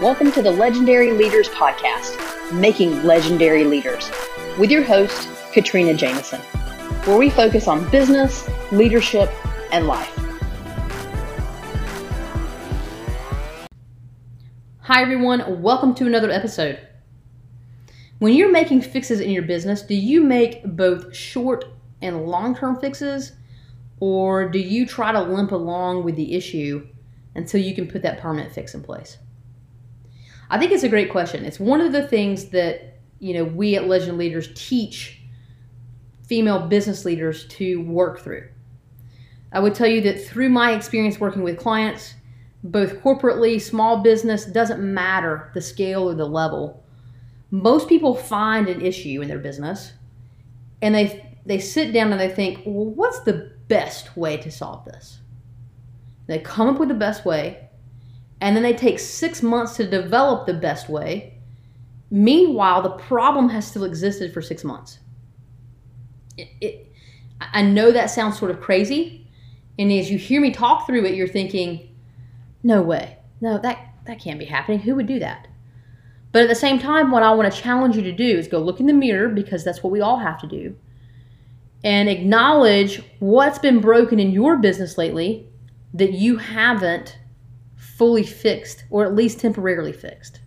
Welcome to the Legendary Leaders Podcast, Making Legendary Leaders, with your host, Katrina Jameson, where we focus on business, leadership, and life. Hi, everyone. Welcome to another episode. When you're making fixes in your business, do you make both short and long term fixes, or do you try to limp along with the issue until you can put that permanent fix in place? I think it's a great question. It's one of the things that you know we at Legend Leaders teach female business leaders to work through. I would tell you that through my experience working with clients, both corporately, small business, doesn't matter the scale or the level. Most people find an issue in their business and they they sit down and they think, well, what's the best way to solve this? They come up with the best way and then they take six months to develop the best way. Meanwhile, the problem has still existed for six months. It, it, I know that sounds sort of crazy, and as you hear me talk through it, you're thinking, "No way, no that that can't be happening. Who would do that?" But at the same time, what I want to challenge you to do is go look in the mirror because that's what we all have to do, and acknowledge what's been broken in your business lately that you haven't fully fixed or at least temporarily fixed?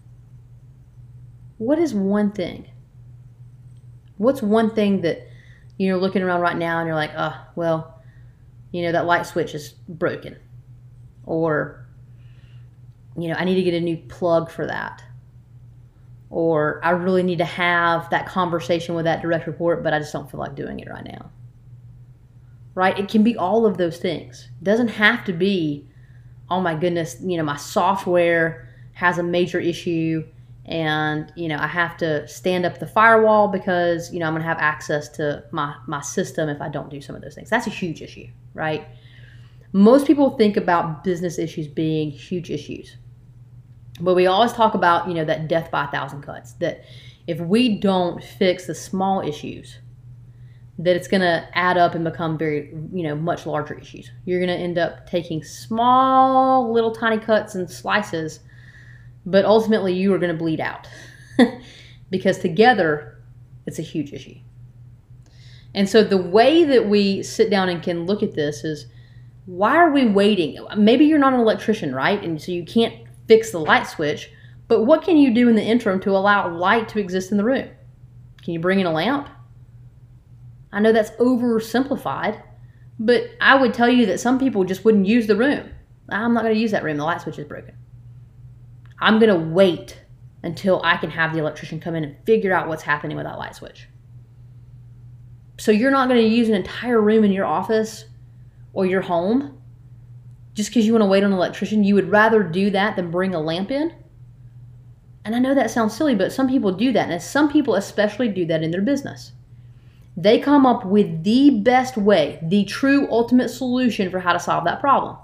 What is one thing? What's one thing that you're looking around right now and you're like, oh, well, you know, that light switch is broken. Or, you know, I need to get a new plug for that. Or I really need to have that conversation with that direct report, but I just don't feel like doing it right now. Right? It can be all of those things. It doesn't have to be oh my goodness, you know, my software has a major issue and you know i have to stand up the firewall because you know i'm going to have access to my my system if i don't do some of those things. That's a huge issue right? Most people think about business issues being huge issues but we always talk about you know that death by a thousand cuts that if we don't fix the small issues that it's going to add up and become very, you know, much larger issues. You're going to end up taking small, little tiny cuts and slices, but ultimately you are going to bleed out because together it's a huge issue. And so the way that we sit down and can look at this is why are we waiting? Maybe you're not an electrician, right? And so you can't fix the light switch, but what can you do in the interim to allow light to exist in the room? Can you bring in a lamp? I know that's oversimplified, but I would tell you that some people just wouldn't use the room. I'm not going to use that room. The light switch is broken. I'm going to wait until I can have the electrician come in and figure out what's happening with that light switch. So you're not going to use an entire room in your office or your home just because you want to wait on an electrician. You would rather do that than bring a lamp in. And I know that sounds silly, but some people do that. And some people especially do that in their business. They come up with the best way, the true ultimate solution for how to solve that problem.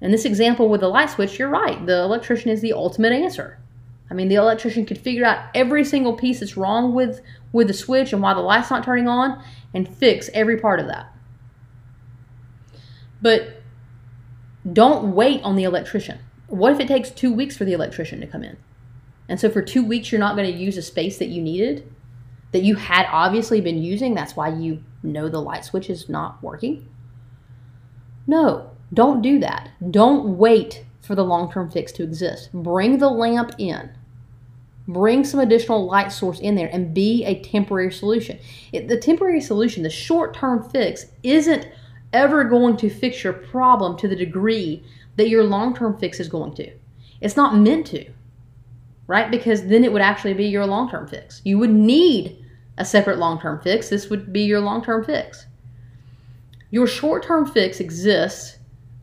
In this example with the light switch, you're right. The electrician is the ultimate answer. I mean, the electrician could figure out every single piece that's wrong with, with the switch and why the light's not turning on and fix every part of that. But don't wait on the electrician. What if it takes two weeks for the electrician to come in? And so for two weeks, you're not going to use a space that you needed? That you had obviously been using. That's why you know the light switch is not working. No, don't do that. Don't wait for the long term fix to exist. Bring the lamp in. Bring some additional light source in there and be a temporary solution. It, the temporary solution, the short term fix, isn't ever going to fix your problem to the degree that your long term fix is going to. It's not meant to, right? Because then it would actually be your long term fix. You would need a separate long term fix. This would be your long term fix. Your short term fix exists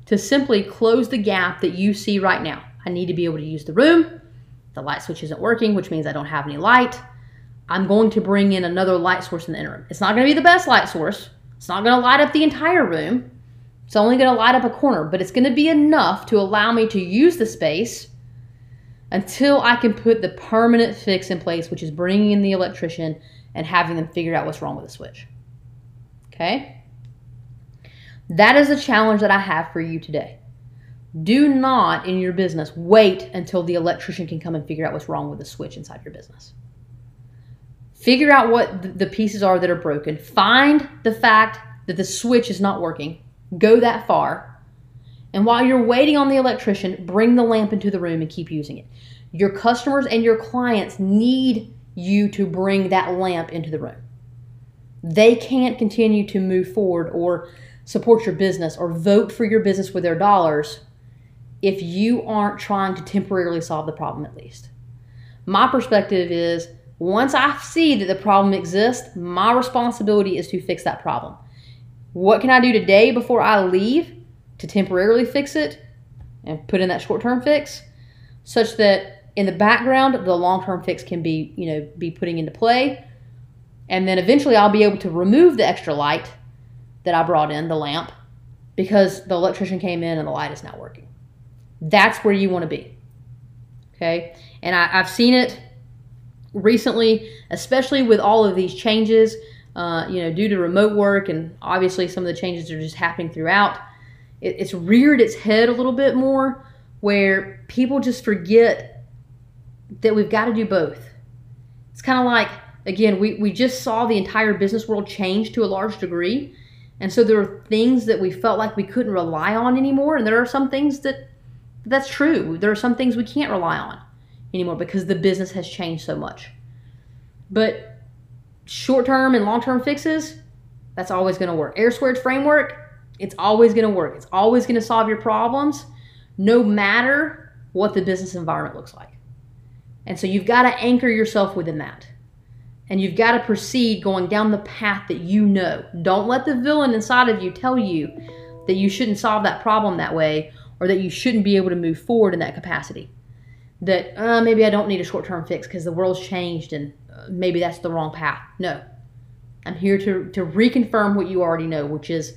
to simply close the gap that you see right now. I need to be able to use the room. The light switch isn't working, which means I don't have any light. I'm going to bring in another light source in the interim. It's not going to be the best light source. It's not going to light up the entire room. It's only going to light up a corner, but it's going to be enough to allow me to use the space until I can put the permanent fix in place, which is bringing in the electrician and having them figure out what's wrong with the switch. Okay? That is a challenge that I have for you today. Do not in your business wait until the electrician can come and figure out what's wrong with the switch inside your business. Figure out what the pieces are that are broken. Find the fact that the switch is not working. Go that far. And while you're waiting on the electrician, bring the lamp into the room and keep using it. Your customers and your clients need you to bring that lamp into the room. They can't continue to move forward or support your business or vote for your business with their dollars if you aren't trying to temporarily solve the problem at least. My perspective is once I see that the problem exists, my responsibility is to fix that problem. What can I do today before I leave to temporarily fix it and put in that short-term fix such that in the background the long-term fix can be, you know, be putting into play. And then eventually I'll be able to remove the extra light that I brought in, the lamp, because the electrician came in and the light is not working. That's where you want to be. Okay? And I, have seen it recently, especially with all of these changes, uh, you know, due to remote work and obviously some of the changes are just happening throughout. It, it's reared its head a little bit more where people just forget that we've got to do both. It's kind of like, again, we, we just saw the entire business world change to a large degree. And so there are things that we felt like we couldn't rely on anymore. And there are some things that that's true. There are some things we can't rely on anymore because the business has changed so much. But short term and long term fixes, that's always going to work. Air squared framework, it's always going to work. It's always going to solve your problems no matter what the business environment looks like. And so you've got to anchor yourself within that. And you've got to proceed going down the path that you know. Don't let the villain inside of you tell you that you shouldn't solve that problem that way or that you shouldn't be able to move forward in that capacity that uh, maybe I don't need a short term fix because the world's changed and uh, maybe that's the wrong path. No. I'm here to, to reconfirm what you already know, which is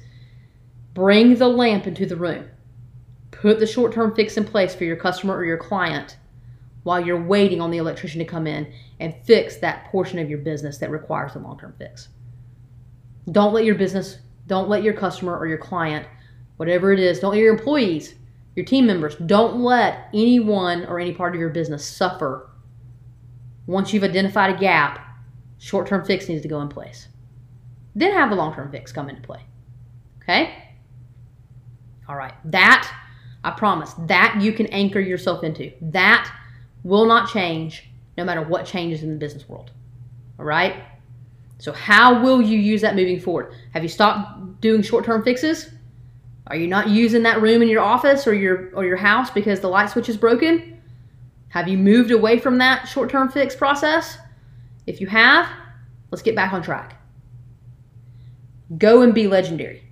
bring the lamp into the room. Put the short term fix in place for your customer or your client while you're waiting on the electrician to come in and fix that portion of your business that requires a long term fix. Don't let your business, don't let your customer or your client, whatever it is, don't let your employees your team members. Don't let anyone or any part of your business suffer. Once you've identified a gap, short term fix needs to go in place. Then have the long term fix come into play. Okay? All right. That, I promise, that you can anchor yourself into. That will not change no matter what changes in the business world. All right? So, how will you use that moving forward? Have you stopped doing short term fixes? Are you not using that room in your office or your or your house because the light switch is broken? Have you moved away from that short-term fix process? If you have, let's get back on track. Go and be legendary.